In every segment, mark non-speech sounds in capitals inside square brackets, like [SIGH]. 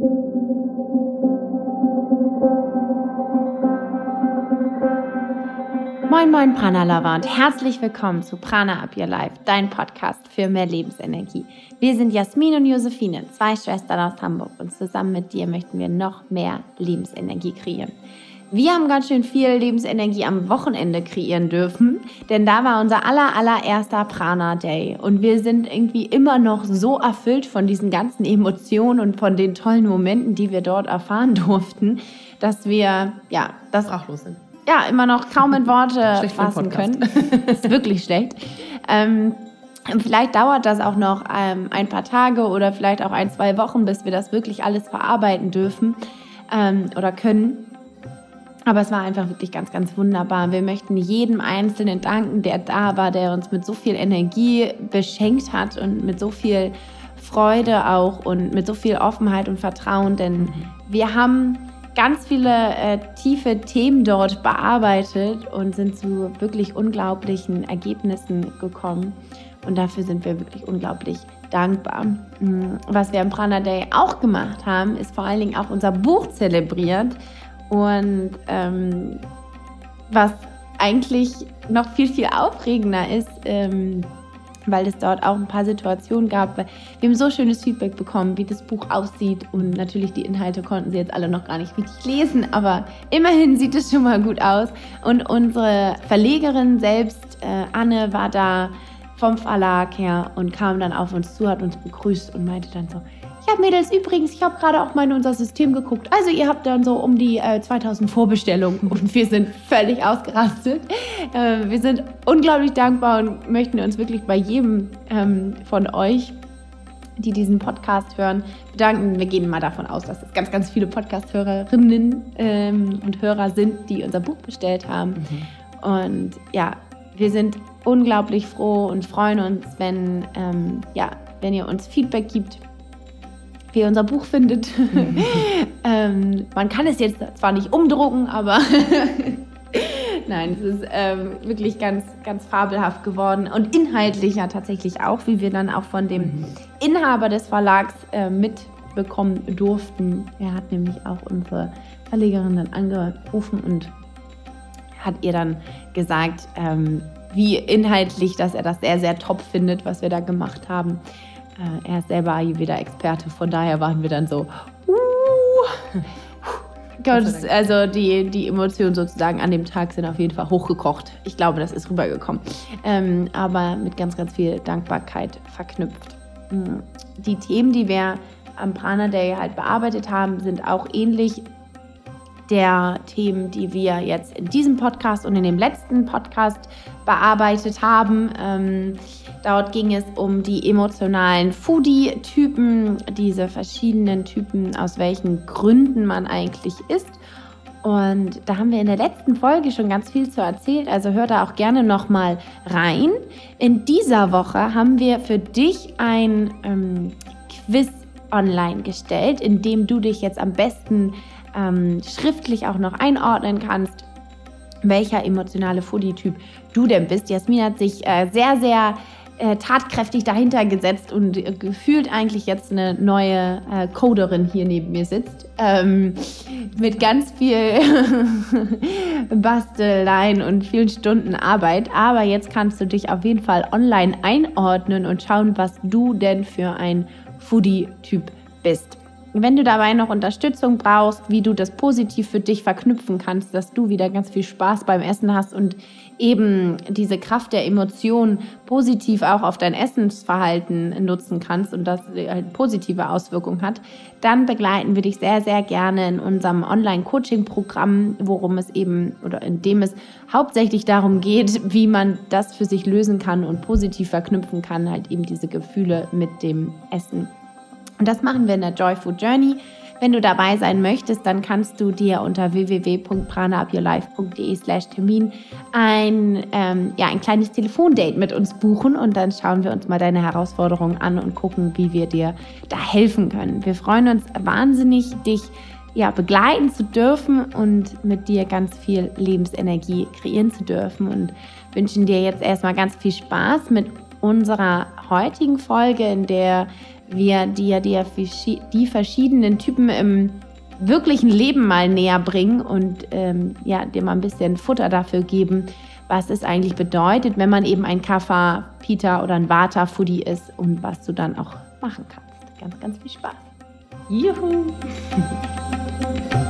Moin Moin Prana Lover und herzlich willkommen zu Prana Up Your Life, dein Podcast für mehr Lebensenergie. Wir sind Jasmin und Josephine, zwei Schwestern aus Hamburg und zusammen mit dir möchten wir noch mehr Lebensenergie kreieren. Wir haben ganz schön viel Lebensenergie am Wochenende kreieren dürfen, denn da war unser aller, allererster Prana Day und wir sind irgendwie immer noch so erfüllt von diesen ganzen Emotionen und von den tollen Momenten, die wir dort erfahren [LAUGHS] durften, dass wir, ja, das sprachlos sind ja, immer noch kaum in Worte [LAUGHS] fassen können. [LAUGHS] ist wirklich schlecht. Ähm, vielleicht dauert das auch noch ähm, ein paar Tage oder vielleicht auch ein, zwei Wochen, bis wir das wirklich alles verarbeiten dürfen ähm, oder können. Aber es war einfach wirklich ganz, ganz wunderbar. Wir möchten jedem Einzelnen danken, der da war, der uns mit so viel Energie beschenkt hat und mit so viel Freude auch und mit so viel Offenheit und Vertrauen. Denn wir haben ganz viele äh, tiefe Themen dort bearbeitet und sind zu wirklich unglaublichen Ergebnissen gekommen. Und dafür sind wir wirklich unglaublich dankbar. Mm, was wir am Prana Day auch gemacht haben, ist vor allen Dingen auch unser Buch zelebriert. Und ähm, was eigentlich noch viel, viel aufregender ist, ähm, weil es dort auch ein paar Situationen gab. Wir haben so schönes Feedback bekommen, wie das Buch aussieht und natürlich die Inhalte konnten sie jetzt alle noch gar nicht richtig lesen, aber immerhin sieht es schon mal gut aus. Und unsere Verlegerin selbst, äh, Anne, war da vom Verlag her und kam dann auf uns zu, hat uns begrüßt und meinte dann so, ja, Mädels, übrigens, ich habe gerade auch mal in unser System geguckt. Also ihr habt dann so um die äh, 2000 Vorbestellungen [LAUGHS] und wir sind völlig ausgerastet. Äh, wir sind unglaublich dankbar und möchten uns wirklich bei jedem ähm, von euch, die diesen Podcast hören, bedanken. Wir gehen mal davon aus, dass es ganz, ganz viele Podcast-Hörerinnen ähm, und Hörer sind, die unser Buch bestellt haben. Mhm. Und ja, wir sind unglaublich froh und freuen uns, wenn, ähm, ja, wenn ihr uns Feedback gibt wie ihr unser Buch findet. [LAUGHS] Ähm, man kann es jetzt zwar nicht umdrucken, aber [LAUGHS] nein, es ist ähm, wirklich ganz, ganz fabelhaft geworden und inhaltlicher tatsächlich auch, wie wir dann auch von dem mhm. Inhaber des Verlags äh, mitbekommen durften. Er hat nämlich auch unsere Verlegerin dann angerufen und hat ihr dann gesagt, ähm, wie inhaltlich, dass er das sehr, sehr top findet, was wir da gemacht haben. Äh, er ist selber Ayurveda-Experte, von daher waren wir dann so, uh, Gott, also die, die Emotionen sozusagen an dem Tag sind auf jeden Fall hochgekocht. Ich glaube, das ist rübergekommen. Ähm, aber mit ganz, ganz viel Dankbarkeit verknüpft. Mm, die Themen, die wir am Prana Day halt bearbeitet haben, sind auch ähnlich der Themen, die wir jetzt in diesem Podcast und in dem letzten Podcast bearbeitet haben. Ähm, dort ging es um die emotionalen Foodie-Typen, diese verschiedenen Typen, aus welchen Gründen man eigentlich isst. Und da haben wir in der letzten Folge schon ganz viel zu erzählt, also hör da auch gerne nochmal rein. In dieser Woche haben wir für dich ein ähm, Quiz online gestellt, in dem du dich jetzt am besten ähm, schriftlich auch noch einordnen kannst, welcher emotionale Foodie-Typ du denn bist. Jasmin hat sich äh, sehr, sehr äh, tatkräftig dahinter gesetzt und äh, gefühlt eigentlich jetzt eine neue äh, Coderin hier neben mir sitzt. Ähm, mit ganz viel [LAUGHS] Basteleien und vielen Stunden Arbeit. Aber jetzt kannst du dich auf jeden Fall online einordnen und schauen, was du denn für ein Foodie-Typ bist. Wenn du dabei noch Unterstützung brauchst, wie du das positiv für dich verknüpfen kannst, dass du wieder ganz viel Spaß beim Essen hast und eben diese Kraft der Emotionen positiv auch auf dein Essensverhalten nutzen kannst und das eine positive Auswirkung hat, dann begleiten wir dich sehr, sehr gerne in unserem Online-Coaching-Programm, worum es eben oder in dem es hauptsächlich darum geht, wie man das für sich lösen kann und positiv verknüpfen kann, halt eben diese Gefühle mit dem Essen. Und das machen wir in der Joy Food Journey. Wenn du dabei sein möchtest, dann kannst du dir unter www.pranaupyourlife.de slash Termin ein, ähm, ja, ein kleines Telefondate mit uns buchen und dann schauen wir uns mal deine Herausforderungen an und gucken, wie wir dir da helfen können. Wir freuen uns wahnsinnig, dich ja, begleiten zu dürfen und mit dir ganz viel Lebensenergie kreieren zu dürfen und wünschen dir jetzt erstmal ganz viel Spaß mit unserer heutigen Folge, in der wir dir die, die verschiedenen Typen im wirklichen Leben mal näher bringen und ähm, ja, dir mal ein bisschen Futter dafür geben, was es eigentlich bedeutet, wenn man eben ein Kaffer, Pita oder ein Vata-Foodie ist und was du dann auch machen kannst. Ganz, ganz viel Spaß. Juhu! [LAUGHS]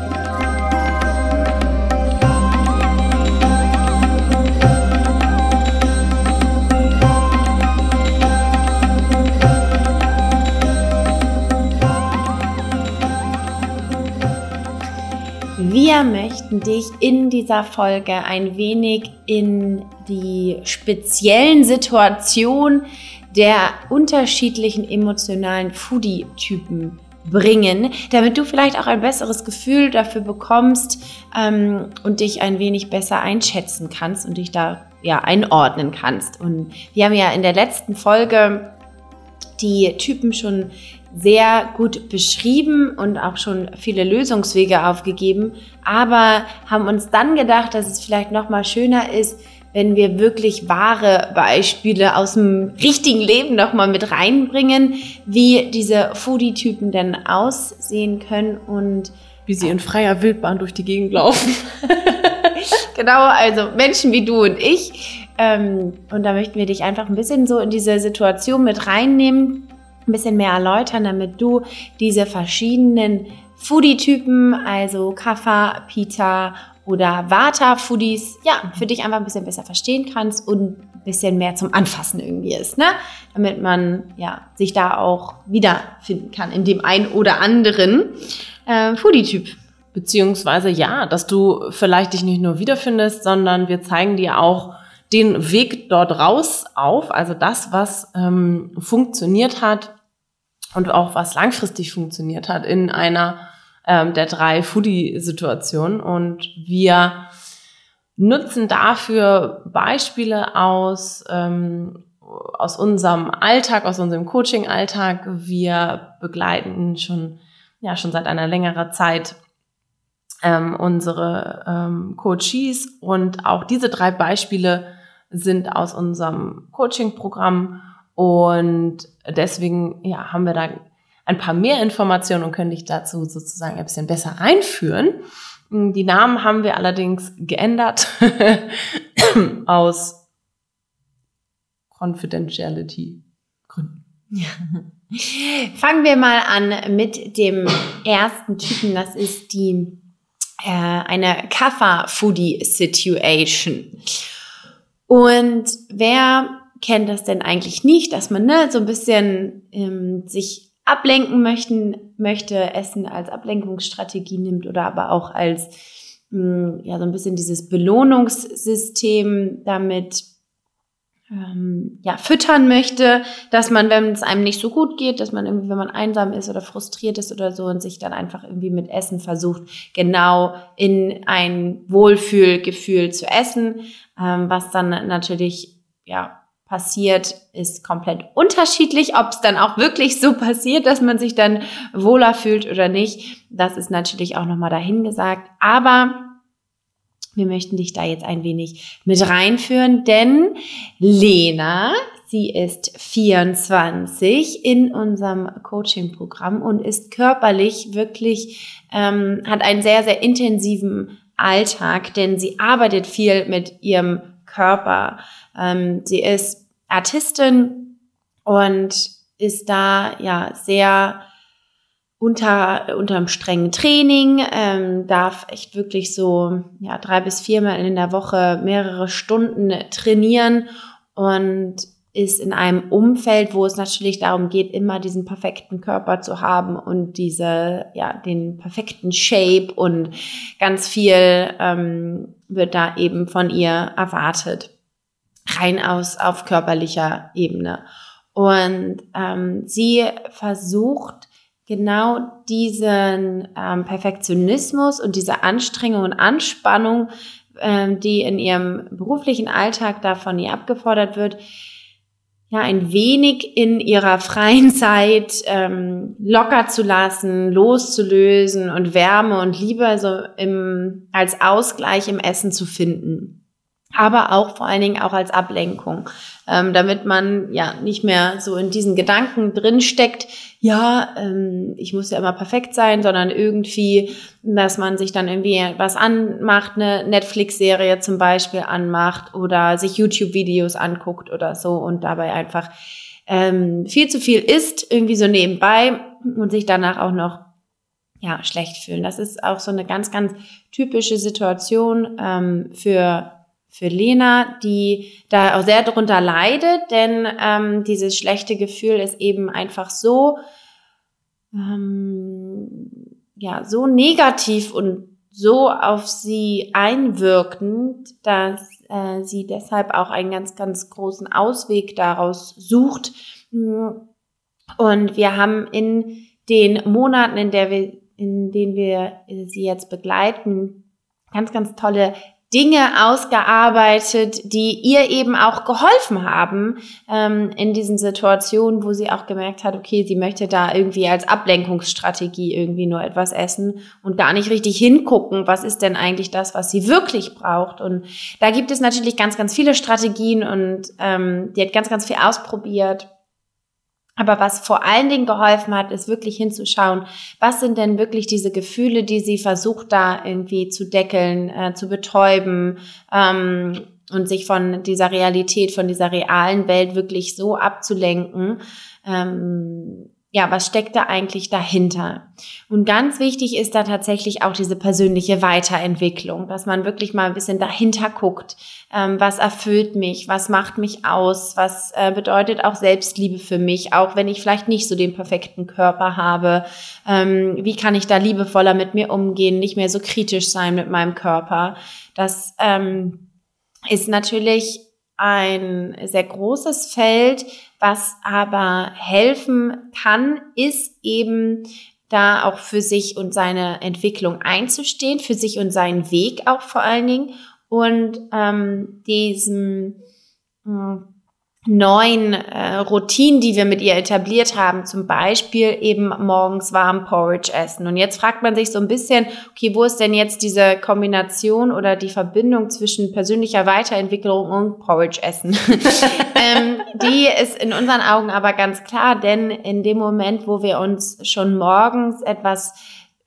Wir möchten dich in dieser Folge ein wenig in die speziellen Situationen der unterschiedlichen emotionalen Foodie-Typen bringen, damit du vielleicht auch ein besseres Gefühl dafür bekommst ähm, und dich ein wenig besser einschätzen kannst und dich da ja einordnen kannst. Und wir haben ja in der letzten Folge die Typen schon sehr gut beschrieben und auch schon viele Lösungswege aufgegeben, aber haben uns dann gedacht, dass es vielleicht noch mal schöner ist, wenn wir wirklich wahre Beispiele aus dem richtigen Leben noch mal mit reinbringen, wie diese Foodie-Typen denn aussehen können und wie sie in freier Wildbahn durch die Gegend laufen. [LAUGHS] genau, also Menschen wie du und ich. Ähm, und da möchten wir dich einfach ein bisschen so in diese Situation mit reinnehmen ein bisschen mehr erläutern, damit du diese verschiedenen Foodie-Typen, also Kaffa, Pita oder Vata-Foodies, ja, für dich einfach ein bisschen besser verstehen kannst und ein bisschen mehr zum Anfassen irgendwie ist, ne? Damit man ja sich da auch wiederfinden kann in dem einen oder anderen äh, Foodie-Typ. Beziehungsweise ja, dass du vielleicht dich nicht nur wiederfindest, sondern wir zeigen dir auch den Weg dort raus auf, also das, was ähm, funktioniert hat und auch was langfristig funktioniert hat in einer ähm, der drei Foodie-Situationen. Und wir nutzen dafür Beispiele aus, ähm, aus unserem Alltag, aus unserem Coaching-Alltag. Wir begleiten schon, ja, schon seit einer längeren Zeit ähm, unsere ähm, Coaches und auch diese drei Beispiele sind aus unserem Coaching-Programm und deswegen ja, haben wir da ein paar mehr Informationen und können dich dazu sozusagen ein bisschen besser reinführen. Die Namen haben wir allerdings geändert [LAUGHS] aus Confidentiality Gründen. Ja. [LAUGHS] Fangen wir mal an mit dem ersten Typen. Das ist die äh, eine Kaffa Foodie Situation. Und wer kennt das denn eigentlich nicht, dass man ne, so ein bisschen ähm, sich ablenken möchten, möchte, Essen als Ablenkungsstrategie nimmt oder aber auch als mh, hm, ja so ein bisschen dieses Belohnungssystem damit ähm, ja, füttern möchte, dass man, wenn es einem nicht so gut geht, dass man irgendwie, wenn man einsam ist oder frustriert ist oder so und sich dann einfach irgendwie mit Essen versucht, genau in ein Wohlfühlgefühl zu essen ähm, was dann natürlich, ja, passiert, ist komplett unterschiedlich. Ob es dann auch wirklich so passiert, dass man sich dann wohler fühlt oder nicht, das ist natürlich auch nochmal dahingesagt. Aber wir möchten dich da jetzt ein wenig mit reinführen, denn Lena, sie ist 24 in unserem Coaching-Programm und ist körperlich wirklich, ähm, hat einen sehr, sehr intensiven Alltag, denn sie arbeitet viel mit ihrem Körper. Ähm, sie ist Artistin und ist da ja sehr unter unterm strengen Training, ähm, darf echt wirklich so ja drei bis viermal in der Woche mehrere Stunden trainieren und ist in einem Umfeld, wo es natürlich darum geht, immer diesen perfekten Körper zu haben und diese, ja, den perfekten Shape und ganz viel ähm, wird da eben von ihr erwartet. Rein aus auf körperlicher Ebene. Und ähm, sie versucht genau diesen ähm, Perfektionismus und diese Anstrengung und Anspannung, ähm, die in ihrem beruflichen Alltag da von ihr abgefordert wird, ja, ein wenig in ihrer freien [LAUGHS] Zeit ähm, locker zu lassen, loszulösen und Wärme und Liebe so im, als Ausgleich im Essen zu finden. Aber auch vor allen Dingen auch als Ablenkung, ähm, damit man ja nicht mehr so in diesen Gedanken drin steckt, ja, ähm, ich muss ja immer perfekt sein, sondern irgendwie, dass man sich dann irgendwie was anmacht, eine Netflix-Serie zum Beispiel anmacht oder sich YouTube-Videos anguckt oder so und dabei einfach ähm, viel zu viel isst, irgendwie so nebenbei und sich danach auch noch ja, schlecht fühlen. Das ist auch so eine ganz, ganz typische Situation ähm, für für Lena, die da auch sehr darunter leidet, denn ähm, dieses schlechte Gefühl ist eben einfach so, ähm, ja, so negativ und so auf sie einwirkend, dass äh, sie deshalb auch einen ganz, ganz großen Ausweg daraus sucht. Und wir haben in den Monaten, in, der wir, in denen wir sie jetzt begleiten, ganz, ganz tolle Dinge ausgearbeitet, die ihr eben auch geholfen haben ähm, in diesen Situationen, wo sie auch gemerkt hat, okay, sie möchte da irgendwie als Ablenkungsstrategie irgendwie nur etwas essen und gar nicht richtig hingucken, was ist denn eigentlich das, was sie wirklich braucht. Und da gibt es natürlich ganz, ganz viele Strategien und ähm, die hat ganz, ganz viel ausprobiert aber was vor allen Dingen geholfen hat, ist wirklich hinzuschauen, was sind denn wirklich diese Gefühle, die sie versucht da irgendwie zu deckeln, äh, zu betäuben ähm, und sich von dieser Realität, von dieser realen Welt wirklich so abzulenken. Ähm, ja, was steckt da eigentlich dahinter? Und ganz wichtig ist da tatsächlich auch diese persönliche Weiterentwicklung, dass man wirklich mal ein bisschen dahinter guckt, ähm, was erfüllt mich, was macht mich aus, was äh, bedeutet auch Selbstliebe für mich, auch wenn ich vielleicht nicht so den perfekten Körper habe. Ähm, wie kann ich da liebevoller mit mir umgehen, nicht mehr so kritisch sein mit meinem Körper? Das ähm, ist natürlich ein sehr großes Feld, was aber helfen kann, ist eben da auch für sich und seine Entwicklung einzustehen, für sich und seinen Weg auch vor allen Dingen. Und ähm, diesem hm, neuen äh, Routinen, die wir mit ihr etabliert haben, zum Beispiel eben morgens warm Porridge essen. Und jetzt fragt man sich so ein bisschen, okay, wo ist denn jetzt diese Kombination oder die Verbindung zwischen persönlicher Weiterentwicklung und Porridge essen? [LAUGHS] ähm, die ist in unseren Augen aber ganz klar, denn in dem Moment, wo wir uns schon morgens etwas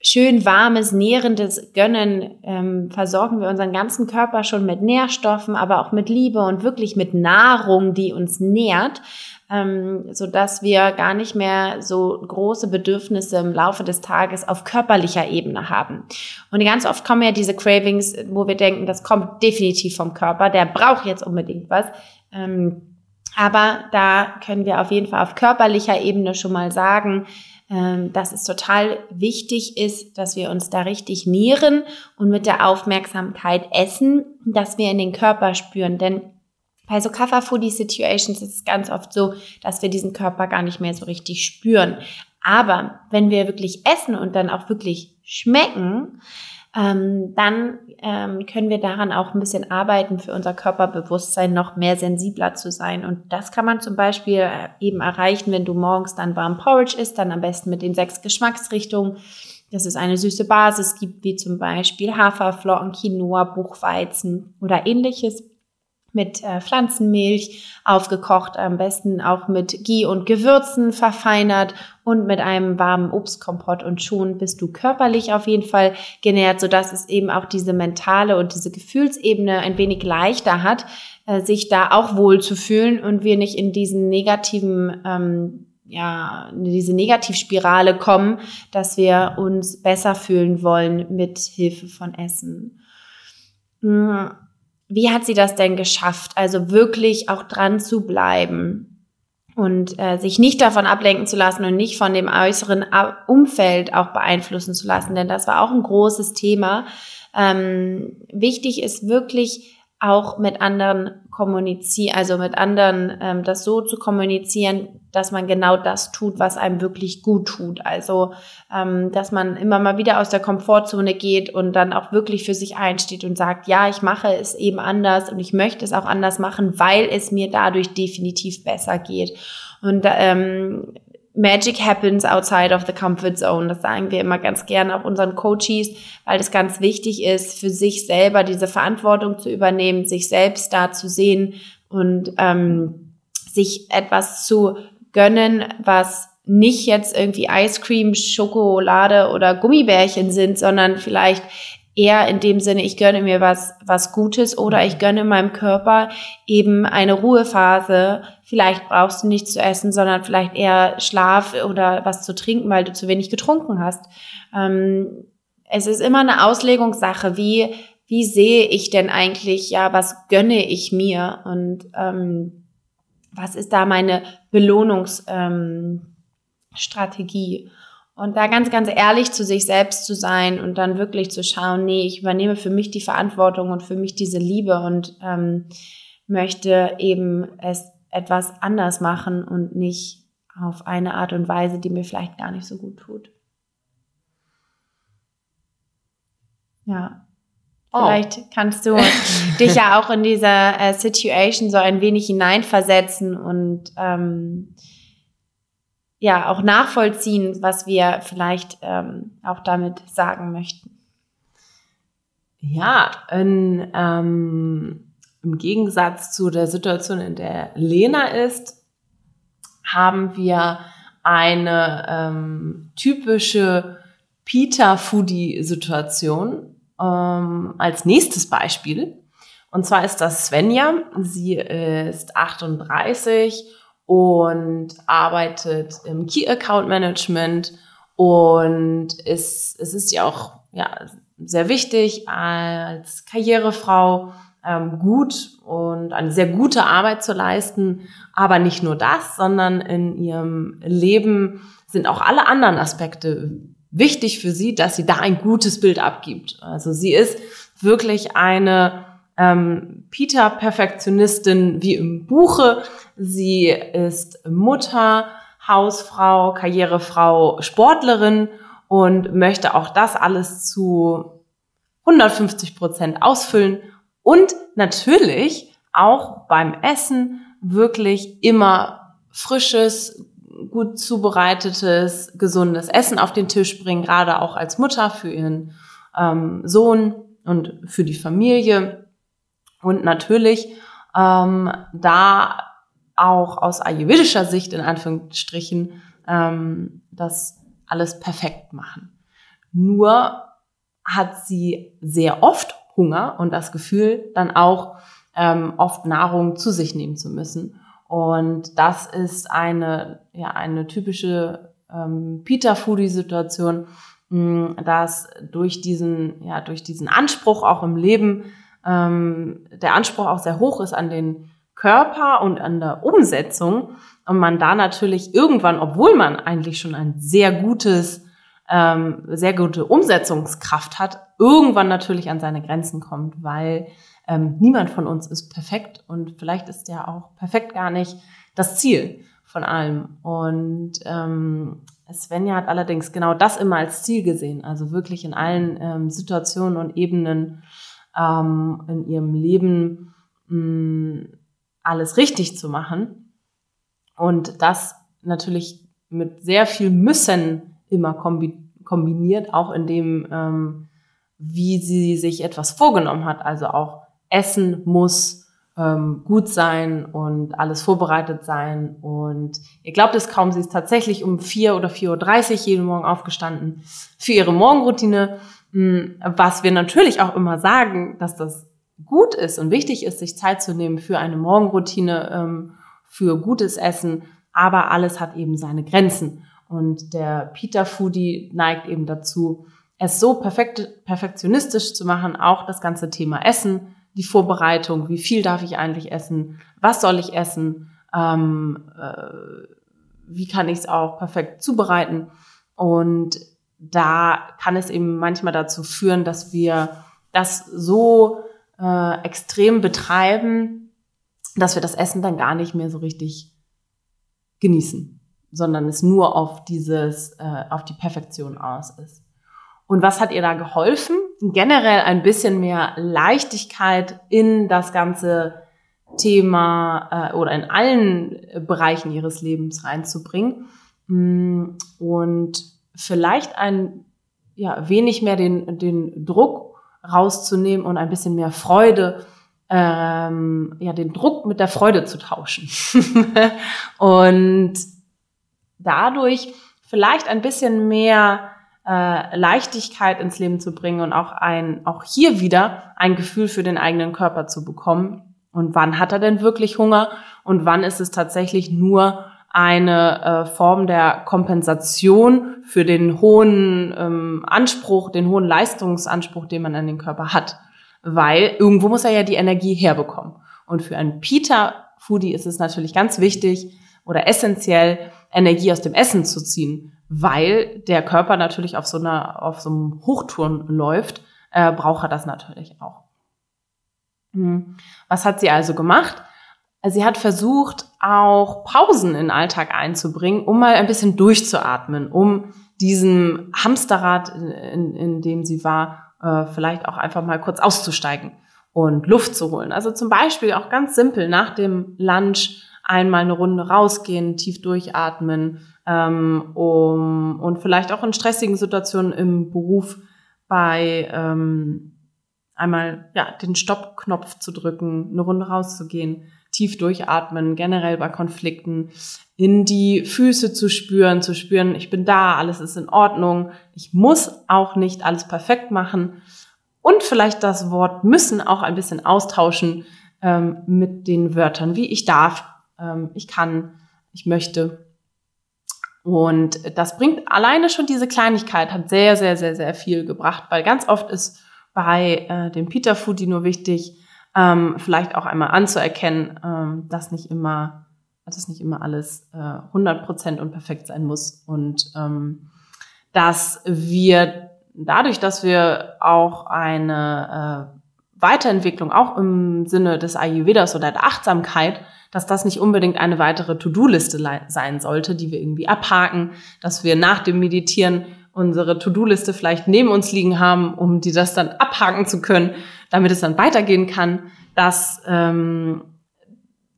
schön warmes, nährendes gönnen, ähm, versorgen wir unseren ganzen Körper schon mit Nährstoffen, aber auch mit Liebe und wirklich mit Nahrung, die uns nährt, ähm, so dass wir gar nicht mehr so große Bedürfnisse im Laufe des Tages auf körperlicher Ebene haben. Und ganz oft kommen ja diese Cravings, wo wir denken, das kommt definitiv vom Körper, der braucht jetzt unbedingt was. Ähm, aber da können wir auf jeden Fall auf körperlicher Ebene schon mal sagen, dass es total wichtig ist, dass wir uns da richtig nähren und mit der Aufmerksamkeit essen, dass wir in den Körper spüren. Denn bei so Kaffer-Foodie-Situations ist es ganz oft so, dass wir diesen Körper gar nicht mehr so richtig spüren. Aber wenn wir wirklich essen und dann auch wirklich schmecken, ähm, dann ähm, können wir daran auch ein bisschen arbeiten, für unser Körperbewusstsein noch mehr sensibler zu sein. Und das kann man zum Beispiel äh, eben erreichen, wenn du morgens dann warm Porridge isst, dann am besten mit den sechs Geschmacksrichtungen, dass es eine süße Basis gibt, wie zum Beispiel Haferflocken, Quinoa, Buchweizen oder ähnliches mit äh, Pflanzenmilch aufgekocht, am besten auch mit Ghee und Gewürzen verfeinert und mit einem warmen Obstkompott und schon bist du körperlich auf jeden Fall genährt, sodass es eben auch diese mentale und diese Gefühlsebene ein wenig leichter hat, äh, sich da auch wohl zu fühlen und wir nicht in diesen negativen ähm, ja, in diese Negativspirale kommen, dass wir uns besser fühlen wollen mit Hilfe von Essen. Hm wie hat sie das denn geschafft? Also wirklich auch dran zu bleiben und äh, sich nicht davon ablenken zu lassen und nicht von dem äußeren Umfeld auch beeinflussen zu lassen, denn das war auch ein großes Thema. Ähm, wichtig ist wirklich auch mit anderen kommunizieren, also mit anderen ähm, das so zu kommunizieren, dass man genau das tut, was einem wirklich gut tut. Also, ähm, dass man immer mal wieder aus der Komfortzone geht und dann auch wirklich für sich einsteht und sagt, ja, ich mache es eben anders und ich möchte es auch anders machen, weil es mir dadurch definitiv besser geht. Und ähm, Magic happens outside of the comfort zone. Das sagen wir immer ganz gerne auch unseren Coaches, weil es ganz wichtig ist, für sich selber diese Verantwortung zu übernehmen, sich selbst da zu sehen und ähm, sich etwas zu gönnen, was nicht jetzt irgendwie Ice Cream, Schokolade oder Gummibärchen sind, sondern vielleicht eher in dem Sinne, ich gönne mir was, was Gutes oder ich gönne meinem Körper eben eine Ruhephase. Vielleicht brauchst du nichts zu essen, sondern vielleicht eher Schlaf oder was zu trinken, weil du zu wenig getrunken hast. Ähm, es ist immer eine Auslegungssache, wie, wie sehe ich denn eigentlich, ja, was gönne ich mir und ähm, was ist da meine Belohnungsstrategie? Ähm, und da ganz, ganz ehrlich zu sich selbst zu sein und dann wirklich zu schauen, nee, ich übernehme für mich die Verantwortung und für mich diese Liebe und ähm, möchte eben es etwas anders machen und nicht auf eine Art und Weise, die mir vielleicht gar nicht so gut tut. Ja. Oh. Vielleicht kannst du [LAUGHS] dich ja auch in dieser äh, Situation so ein wenig hineinversetzen und ähm, ja auch nachvollziehen, was wir vielleicht ähm, auch damit sagen möchten. Ja, in, ähm, im Gegensatz zu der Situation, in der Lena ist, haben wir eine ähm, typische Pita-Foodie-Situation ähm, als nächstes Beispiel. Und zwar ist das Svenja. Sie ist 38 und arbeitet im Key Account Management und ist, es ist ja auch ja, sehr wichtig als Karrierefrau ähm, gut und eine sehr gute Arbeit zu leisten. Aber nicht nur das, sondern in ihrem Leben sind auch alle anderen Aspekte wichtig für sie, dass sie da ein gutes Bild abgibt. Also sie ist wirklich eine ähm, Peter-Perfektionistin wie im Buche. Sie ist Mutter, Hausfrau, Karrierefrau, Sportlerin und möchte auch das alles zu 150 Prozent ausfüllen und natürlich auch beim Essen wirklich immer frisches, gut zubereitetes, gesundes Essen auf den Tisch bringen, gerade auch als Mutter für ihren ähm, Sohn und für die Familie. Und natürlich ähm, da auch aus ayurvedischer Sicht in Anführungsstrichen ähm, das alles perfekt machen. Nur hat sie sehr oft Hunger und das Gefühl, dann auch ähm, oft Nahrung zu sich nehmen zu müssen. Und das ist eine, ja, eine typische ähm, Pita-Foodie-Situation, dass durch diesen, ja, durch diesen Anspruch auch im Leben ähm, der Anspruch auch sehr hoch ist an den Körper und an der Umsetzung und man da natürlich irgendwann, obwohl man eigentlich schon ein sehr gutes, ähm, sehr gute Umsetzungskraft hat, irgendwann natürlich an seine Grenzen kommt, weil ähm, niemand von uns ist perfekt und vielleicht ist ja auch perfekt gar nicht das Ziel von allem. Und ähm, Svenja hat allerdings genau das immer als Ziel gesehen, also wirklich in allen ähm, Situationen und Ebenen ähm, in ihrem Leben mh, mm, alles richtig zu machen. Und das natürlich mit sehr viel Müssen immer kombi kombiniert, auch in dem, ähm, wie sie sich etwas vorgenommen hat. Also auch Essen muss ähm, gut sein und alles vorbereitet sein. Und ihr glaubt es kaum, sie ist tatsächlich um vier oder 4.30 Uhr jeden Morgen aufgestanden für ihre Morgenroutine was wir natürlich auch immer sagen, dass das gut ist und wichtig ist, sich Zeit zu nehmen für eine Morgenroutine, ähm, für gutes Essen, aber alles hat eben seine Grenzen. Und der Peter Foodie neigt eben dazu, es so perfekt, perfektionistisch zu machen, auch das ganze Thema Essen, die Vorbereitung, wie viel darf ich eigentlich essen, was soll ich essen, ähm, äh, wie kann ich es auch perfekt zubereiten. Und da kann es eben manchmal dazu führen, dass wir das so äh, extrem betreiben, dass wir das Essen dann gar nicht mehr so richtig genießen, sondern es nur auf dieses, äh, auf die Perfektion aus ist. Und was hat ihr da geholfen? Generell ein bisschen mehr Leichtigkeit in das ganze Thema äh, oder in allen Bereichen ihres Lebens reinzubringen. Mm, und vielleicht ein ja, wenig mehr den, den Druck rauszunehmen und ein bisschen mehr Freude, ähm, ja, den Druck mit der Freude zu tauschen. [LAUGHS] und dadurch vielleicht ein bisschen mehr äh, Leichtigkeit ins Leben zu bringen und auch ein, auch hier wieder ein Gefühl für den eigenen Körper zu bekommen. Und wann hat er denn wirklich Hunger und wann ist es tatsächlich nur eine äh, Form der Kompensation für den hohen ähm, Anspruch, den hohen Leistungsanspruch, den man an den Körper hat. Weil irgendwo muss er ja die Energie herbekommen. Und für einen Pita-Foodie ist es natürlich ganz wichtig oder essentiell, Energie aus dem Essen zu ziehen, weil der Körper natürlich auf so einer, auf so einem Hochtouren läuft, äh, braucht er das natürlich auch. Hm. Was hat sie also gemacht? Sie hat versucht, auch Pausen in den Alltag einzubringen, um mal ein bisschen durchzuatmen, um diesem Hamsterrad, in, in dem sie war, äh, vielleicht auch einfach mal kurz auszusteigen und Luft zu holen. Also zum Beispiel auch ganz simpel nach dem Lunch einmal eine Runde rausgehen, tief durchatmen ähm, um, und vielleicht auch in stressigen Situationen im Beruf bei ähm, einmal ja den Stoppknopf zu drücken, eine Runde rauszugehen, tief durchatmen, generell bei Konflikten, in die Füße zu spüren, zu spüren, ich bin da, alles ist in Ordnung, ich muss auch nicht alles perfekt machen und vielleicht das Wort müssen auch ein bisschen austauschen ähm, mit den Wörtern, wie ich darf, ähm, ich kann, ich möchte. Und das bringt alleine schon diese Kleinigkeit, hat sehr, sehr, sehr, sehr viel gebracht, weil ganz oft ist bei äh, dem Peter Foodie nur wichtig, ähm, vielleicht auch einmal anzuerkennen, ähm, dass nicht immer, dass nicht immer alles äh, 100% und perfekt sein muss. Und ähm, dass wir dadurch, dass wir auch eine äh, Weiterentwicklung auch im Sinne des Ayurvedas oder der Achtsamkeit, dass das nicht unbedingt eine weitere To-Do-Liste sein sollte, die wir irgendwie abhaken, dass wir nach dem Meditieren unsere To-Do-Liste vielleicht neben uns liegen haben, um die das dann abhaken zu können, damit es dann weitergehen kann. Dass ähm,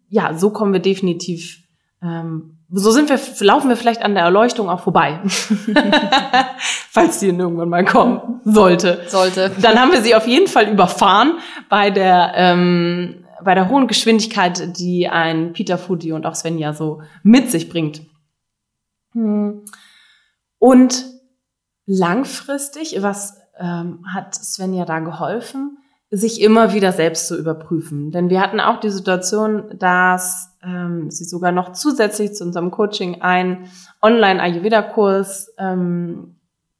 ja, so kommen wir definitiv. Ähm, so sind wir, laufen wir vielleicht an der Erleuchtung auch vorbei, [LAUGHS] falls die irgendwann mal kommen sollte. Sollte. Dann haben wir sie auf jeden Fall überfahren bei der ähm, bei der hohen Geschwindigkeit, die ein Peter Foodie und auch Svenja so mit sich bringt. Hm. Und langfristig, was ähm, hat Svenja da geholfen? sich immer wieder selbst zu überprüfen. Denn wir hatten auch die Situation, dass ähm, sie sogar noch zusätzlich zu unserem Coaching einen Online-Ayurveda-Kurs ähm,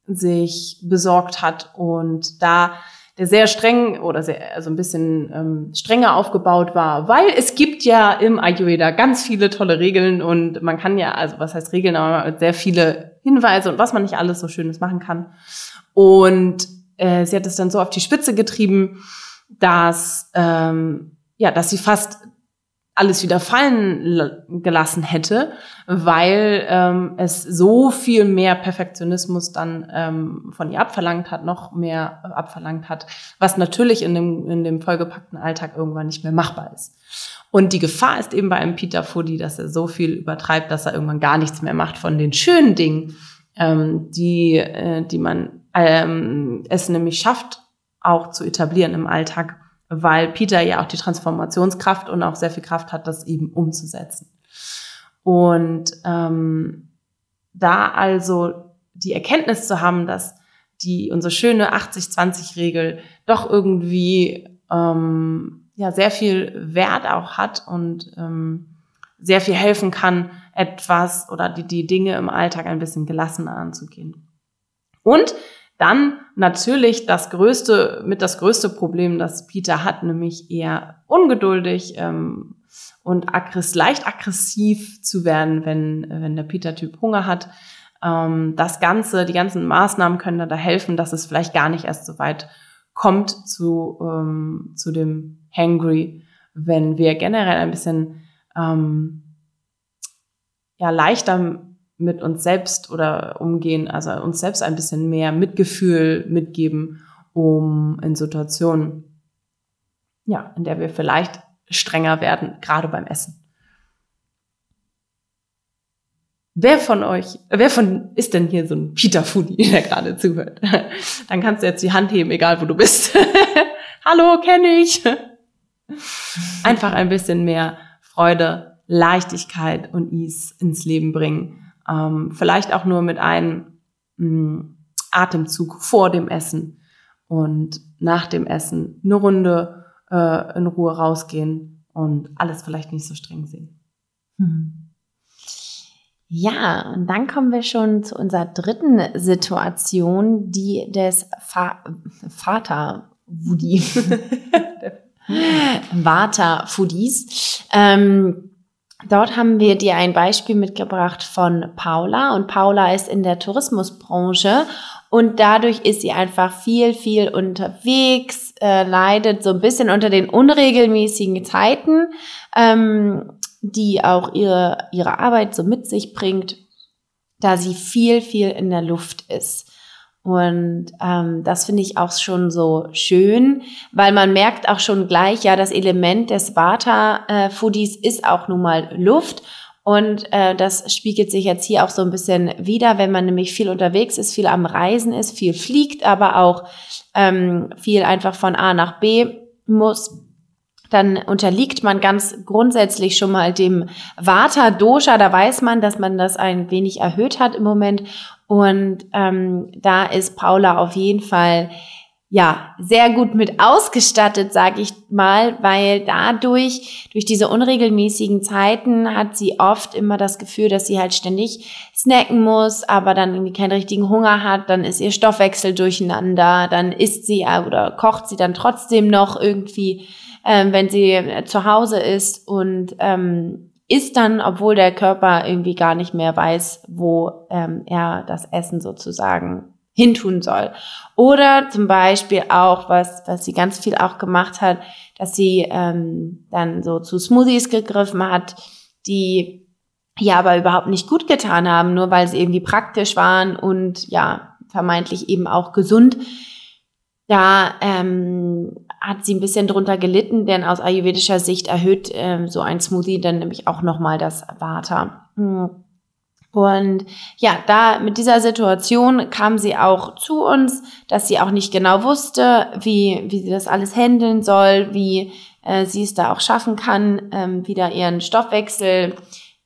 sich besorgt hat und da der sehr streng oder sehr, also ein bisschen ähm, strenger aufgebaut war, weil es gibt ja im Ayurveda ganz viele tolle Regeln und man kann ja, also was heißt Regeln, aber sehr viele Hinweise und was man nicht alles so Schönes machen kann. Und äh, sie hat es dann so auf die Spitze getrieben, dass ähm, ja, dass sie fast alles wieder fallen gelassen hätte, weil ähm, es so viel mehr Perfektionismus dann ähm, von ihr abverlangt hat, noch mehr äh, abverlangt hat, was natürlich in dem, in dem vollgepackten Alltag irgendwann nicht mehr machbar ist. Und die Gefahr ist eben bei einem Peter Fudi, dass er so viel übertreibt, dass er irgendwann gar nichts mehr macht von den schönen Dingen, ähm, die, äh, die man ähm, es nämlich schafft, auch zu etablieren im Alltag weil Peter ja auch die Transformationskraft und auch sehr viel Kraft hat, das eben umzusetzen. Und ähm, da also die Erkenntnis zu haben, dass die unsere schöne 80-20-Regel doch irgendwie ähm, ja sehr viel Wert auch hat und ähm, sehr viel helfen kann, etwas oder die, die Dinge im Alltag ein bisschen gelassener anzugehen. Und dann natürlich das größte, mit das größte Problem, das Peter hat, nämlich eher ungeduldig ähm, und aggress leicht aggressiv zu werden, wenn, wenn der Peter-Typ Hunger hat. Ähm, das Ganze, die ganzen Maßnahmen können da helfen, dass es vielleicht gar nicht erst so weit kommt zu, ähm, zu dem Hangry, wenn wir generell ein bisschen ähm, ja, leichter mit uns selbst oder umgehen, also uns selbst ein bisschen mehr Mitgefühl mitgeben, um in Situationen, ja, in der wir vielleicht strenger werden, gerade beim Essen. Wer von euch, wer von ist denn hier so ein Peter Foodie, [LAUGHS] der gerade zuhört? Dann kannst du jetzt die Hand heben, egal wo du bist. [LAUGHS] Hallo, kenne ich. Einfach ein bisschen mehr Freude, Leichtigkeit und Ease ins Leben bringen ähm, vielleicht auch nur mit einem mh, mm, Atemzug vor dem Essen und nach dem Essen eine Runde äh, in Ruhe rausgehen und alles vielleicht nicht so streng sehen. Hm. Ja, und dann kommen wir schon zu unserer dritten Situation, die des Fa Vater Woody. [LAUGHS] [LAUGHS] Vata Foodies. Ähm, dort haben wir dir ein Beispiel mitgebracht von Paula und Paula ist in der Tourismusbranche und dadurch ist sie einfach viel, viel unterwegs, äh, leidet so ein bisschen unter den unregelmäßigen Zeiten. Ähm, die auch ihre, ihre Arbeit so mit sich bringt, da sie viel, viel in der Luft ist. Und ähm, das finde ich auch schon so schön, weil man merkt auch schon gleich, ja, das Element des Vata-Foodies ist auch nun mal Luft. Und äh, das spiegelt sich jetzt hier auch so ein bisschen wieder, wenn man nämlich viel unterwegs ist, viel am Reisen ist, viel fliegt, aber auch ähm, viel einfach von A nach B muss dann unterliegt man ganz grundsätzlich schon mal dem Vata Dosha. Da weiß man, dass man das ein wenig erhöht hat im Moment. Und ähm, da ist Paula auf jeden Fall ja sehr gut mit ausgestattet, sage ich mal, weil dadurch durch diese unregelmäßigen Zeiten hat sie oft immer das Gefühl, dass sie halt ständig snacken muss, aber dann irgendwie keinen richtigen Hunger hat, dann ist ihr Stoffwechsel durcheinander, dann isst sie oder kocht sie dann trotzdem noch irgendwie ähm, wenn sie äh, zu Hause ist. Und ähm, isst dann, obwohl der Körper irgendwie gar nicht mehr weiß, wo ähm, er das Essen sozusagen hintun soll. Oder zum Beispiel auch, was, was sie ganz viel auch gemacht hat, dass sie ähm, dann so zu Smoothies gegriffen hat, die ja aber überhaupt nicht gut getan haben, nur weil sie irgendwie praktisch waren und ja, vermeintlich eben auch gesund. Da ähm, hat sie ein bisschen drunter gelitten, denn aus ayurvedischer Sicht erhöht ähm, so ein Smoothie dann nämlich auch nochmal das Vata. Hm. Und ja, da mit dieser Situation kam sie auch zu uns, dass sie auch nicht genau wusste, wie, wie sie das alles handeln soll, wie äh, sie es da auch schaffen kann, ähm, wieder ihren Stoffwechsel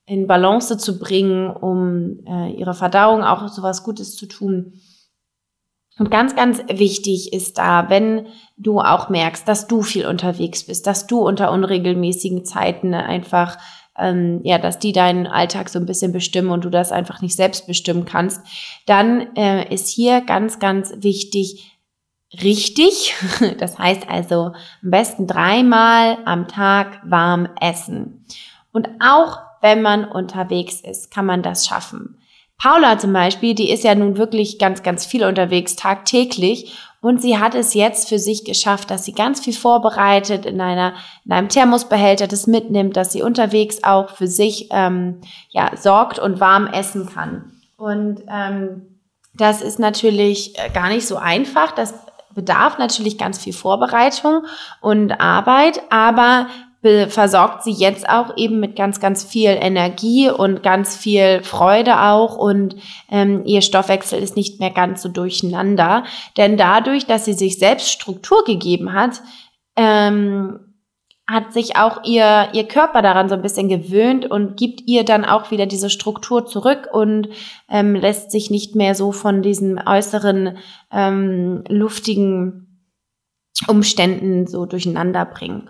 in Balance zu bringen, um äh, ihre Verdauung auch so was Gutes zu tun. Und ganz, ganz wichtig ist da, wenn du auch merkst, dass du viel unterwegs bist, dass du unter unregelmäßigen Zeiten einfach, ähm, ja, dass die deinen Alltag so ein bisschen bestimmen und du das einfach nicht selbst bestimmen kannst, dann äh, ist hier ganz, ganz wichtig, richtig. [LAUGHS] Das heißt also am besten dreimal am Tag warm essen. Und auch wenn man unterwegs ist, kann man das schaffen. Paula zum Beispiel, die ist ja nun wirklich ganz, ganz viel unterwegs, tagtäglich. Und sie hat es jetzt für sich geschafft, dass sie ganz viel vorbereitet, in, einer, in einem Thermosbehälter das mitnimmt, dass sie unterwegs auch für sich ähm, ja, sorgt und warm essen kann. Und ähm, das ist natürlich äh, gar nicht so einfach. Das bedarf natürlich ganz viel Vorbereitung und Arbeit, aber versorgt sie jetzt auch eben mit ganz, ganz viel Energie und ganz viel Freude auch und ähm, ihr Stoffwechsel ist nicht mehr ganz so durcheinander. Denn dadurch, dass sie sich selbst Struktur gegeben hat, ähm, hat sich auch ihr, ihr Körper daran so ein bisschen gewöhnt und gibt ihr dann auch wieder diese Struktur zurück und ähm, lässt sich nicht mehr so von diesen äußeren ähm, luftigen Umständen so durcheinander bringen.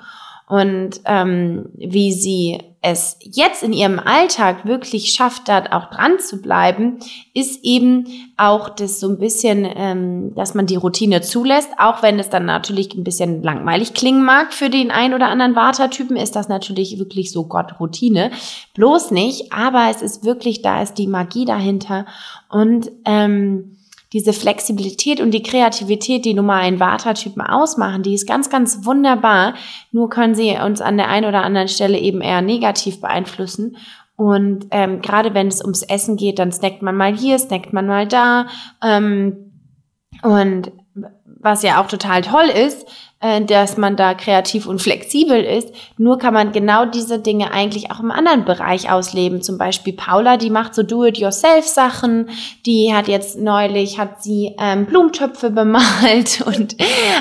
Und ähm, wie sie es jetzt in ihrem Alltag wirklich schafft, da auch dran zu bleiben, ist eben auch das so ein bisschen, ähm, dass man die Routine zulässt, auch wenn es dann natürlich ein bisschen langweilig klingen mag für den ein oder anderen Vata-Typen, ist das natürlich wirklich so Gott Routine. Bloß nicht, aber es ist wirklich, da ist die Magie dahinter und ähm, diese Flexibilität und die Kreativität, die nun mal einen Vata-Typen ausmachen, die ist ganz, ganz wunderbar. Nur können sie uns an der einen oder anderen Stelle eben eher negativ beeinflussen. Und ähm, gerade wenn es ums Essen geht, dann snackt man mal hier, snackt man mal da. Ähm, und was ja auch total toll ist, dass man da kreativ und flexibel ist. Nur kann man genau diese Dinge eigentlich auch im anderen Bereich ausleben. Zum Beispiel Paula, die macht so Do-it-yourself-Sachen. Die hat jetzt neulich, hat sie ähm, Blumentöpfe [LAUGHS] bemalt und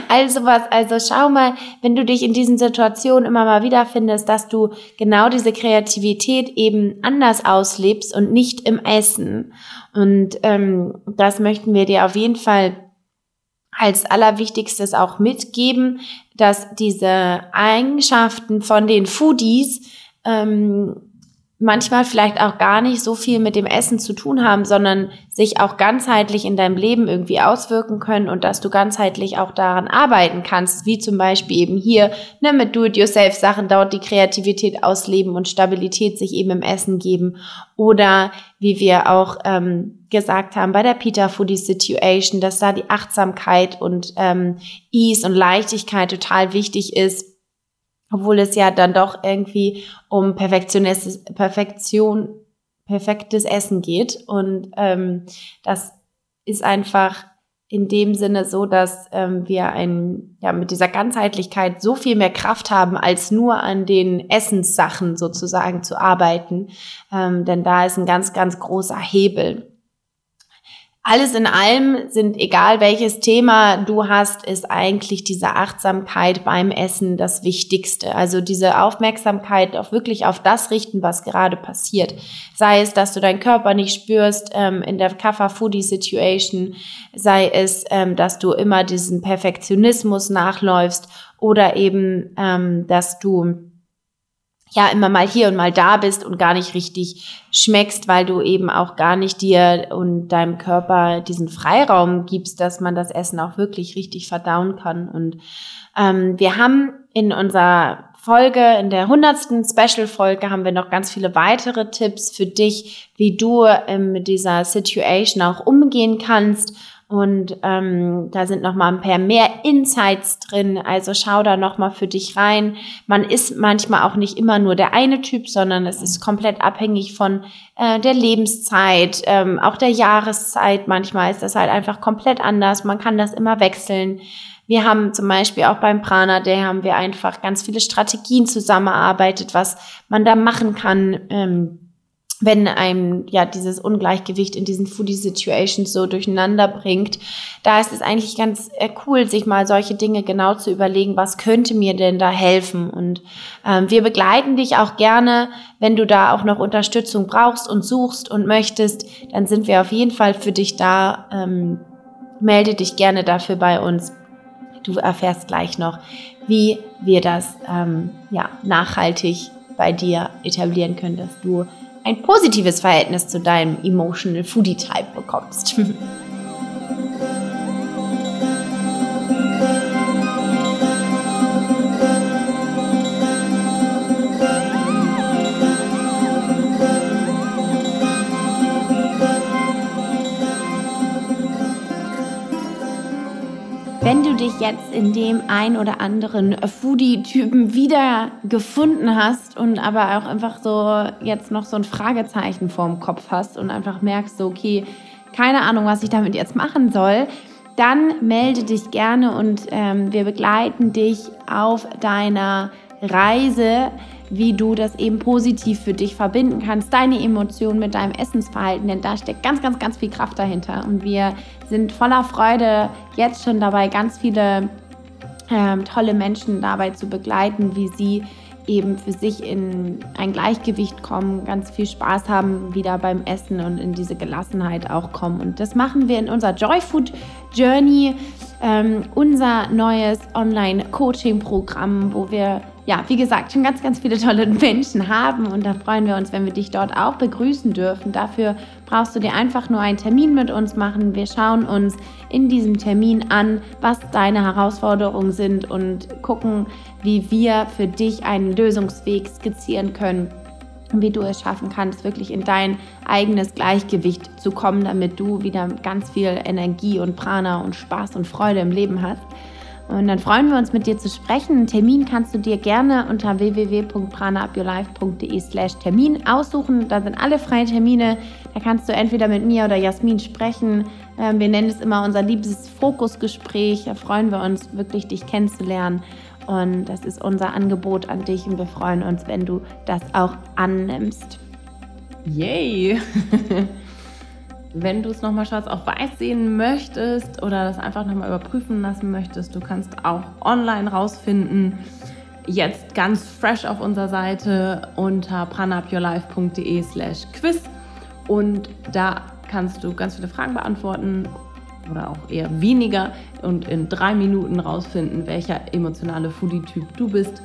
all sowas. Also schau mal, wenn du dich in diesen Situationen immer mal wieder findest, dass du genau diese Kreativität eben anders auslebst und nicht im Essen. Und ähm, das möchten wir dir auf jeden Fall als allerwichtigstes auch mitgeben, dass diese Eigenschaften von den Foodies ähm, manchmal vielleicht auch gar nicht so viel mit dem Essen zu tun haben, sondern sich auch ganzheitlich in deinem Leben irgendwie auswirken können und dass du ganzheitlich auch daran arbeiten kannst, wie zum Beispiel eben hier ne, mit Do-it-yourself-Sachen dort die Kreativität ausleben und Stabilität sich eben im Essen geben. Oder wie wir auch ähm, gesagt haben bei der Peter Foodie Situation, dass da die Achtsamkeit und ähm, Ease und Leichtigkeit total wichtig ist obwohl es ja dann doch irgendwie um Perfektionistes, Perfektion, perfektes Essen geht. Und ähm, das ist einfach in dem Sinne so, dass ähm, wir ein, ja, mit dieser Ganzheitlichkeit so viel mehr Kraft haben, als nur an den Essenssachen sozusagen zu arbeiten. Ähm, denn da ist ein ganz, ganz großer Hebel alles in allem sind, egal welches Thema du hast, ist eigentlich diese Achtsamkeit beim Essen das Wichtigste. Also diese Aufmerksamkeit auch wirklich auf das richten, was gerade passiert. Sei es, dass du deinen Körper nicht spürst ähm, in der Kaffa Foodie Situation, sei es, ähm, dass du immer diesen Perfektionismus nachläufst oder eben, ähm, dass du ja immer mal hier und mal da bist und gar nicht richtig schmeckst, weil du eben auch gar nicht dir und deinem Körper diesen Freiraum gibst, dass man das Essen auch wirklich richtig verdauen kann. Und ähm, wir haben in unserer Folge, in der hundertsten Special-Folge haben wir noch ganz viele weitere Tipps für dich, wie du ähm, mit dieser Situation auch umgehen kannst und ähm, da sind noch mal ein paar mehr Insights drin. Also schau da noch mal für dich rein. Man ist manchmal auch nicht immer nur der eine Typ, sondern es ist komplett abhängig von äh, der Lebenszeit, ähm, auch der Jahreszeit. Manchmal ist das halt einfach komplett anders. Man kann das immer wechseln. Wir haben zum Beispiel auch beim Prana Day haben wir einfach ganz viele Strategien zusammengearbeitet, was man da machen kann. Ähm, wenn einem ja dieses Ungleichgewicht in diesen Foodie Situations so durcheinander bringt, da ist es eigentlich ganz äh, cool, sich mal solche Dinge genau zu überlegen, was könnte mir denn da helfen? Und ähm, wir begleiten dich auch gerne, wenn du da auch noch Unterstützung brauchst und suchst und möchtest, dann sind wir auf jeden Fall für dich da. Ähm, melde dich gerne dafür bei uns. Du erfährst gleich noch, wie wir das ähm, ja nachhaltig bei dir etablieren können, dass du ein positives Verhältnis zu deinem Emotional Foodie Type bekommst. [LAUGHS] dich jetzt in dem ein oder anderen Foodie-Typen wieder gefunden hast und aber auch einfach so jetzt noch so ein Fragezeichen vorm Kopf hast und einfach merkst, so, okay, keine Ahnung, was ich damit jetzt machen soll, dann melde dich gerne und ähm, wir begleiten dich auf deiner Reise wie du das eben positiv für dich verbinden kannst, deine Emotionen mit deinem Essensverhalten, denn da steckt ganz, ganz, ganz viel Kraft dahinter. Und wir sind voller Freude jetzt schon dabei, ganz viele ähm, tolle Menschen dabei zu begleiten, wie sie eben für sich in ein Gleichgewicht kommen, ganz viel Spaß haben wieder beim Essen und in diese Gelassenheit auch kommen. Und das machen wir in unserer Joy Food Journey, ähm, unser neues Online-Coaching-Programm, wo wir ja, wie gesagt, schon ganz, ganz viele tolle Menschen haben und da freuen wir uns, wenn wir dich dort auch begrüßen dürfen. Dafür brauchst du dir einfach nur einen Termin mit uns machen. Wir schauen uns in diesem Termin an, was deine Herausforderungen sind und gucken, wie wir für dich einen Lösungsweg skizzieren können wie du es schaffen kannst, wirklich in dein eigenes Gleichgewicht zu kommen, damit du wieder ganz viel Energie und Prana und Spaß und Freude im Leben hast. Und dann freuen wir uns, mit dir zu sprechen. Einen Termin kannst du dir gerne unter www.pranaupyourlife.de slash Termin aussuchen. Da sind alle freie Termine. Da kannst du entweder mit mir oder Jasmin sprechen. Ähm, wir nennen es immer unser liebes Fokusgespräch. Da freuen wir uns wirklich, dich kennenzulernen. Und das ist unser Angebot an dich und wir freuen uns, wenn du das auch annimmst. Yay! [LAUGHS] Wenn du es nochmal schwarz auf weiß sehen möchtest oder das einfach nochmal überprüfen lassen möchtest, du kannst auch online rausfinden. Jetzt ganz fresh auf unserer Seite unter pranaupyourlife.de slash quiz und da kannst du ganz viele Fragen beantworten oder auch eher weniger und in drei Minuten rausfinden, welcher emotionale Foodie-Typ du bist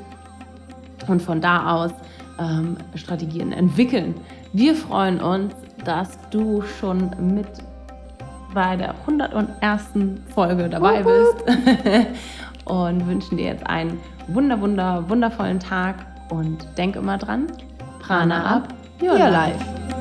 und von da aus ähm, Strategien entwickeln. Wir freuen uns, dass du schon mit bei der 101. Folge dabei bist [LAUGHS] und wünschen dir jetzt einen wunder, wunder, wundervollen Tag und denk immer dran, Prana ab, your life.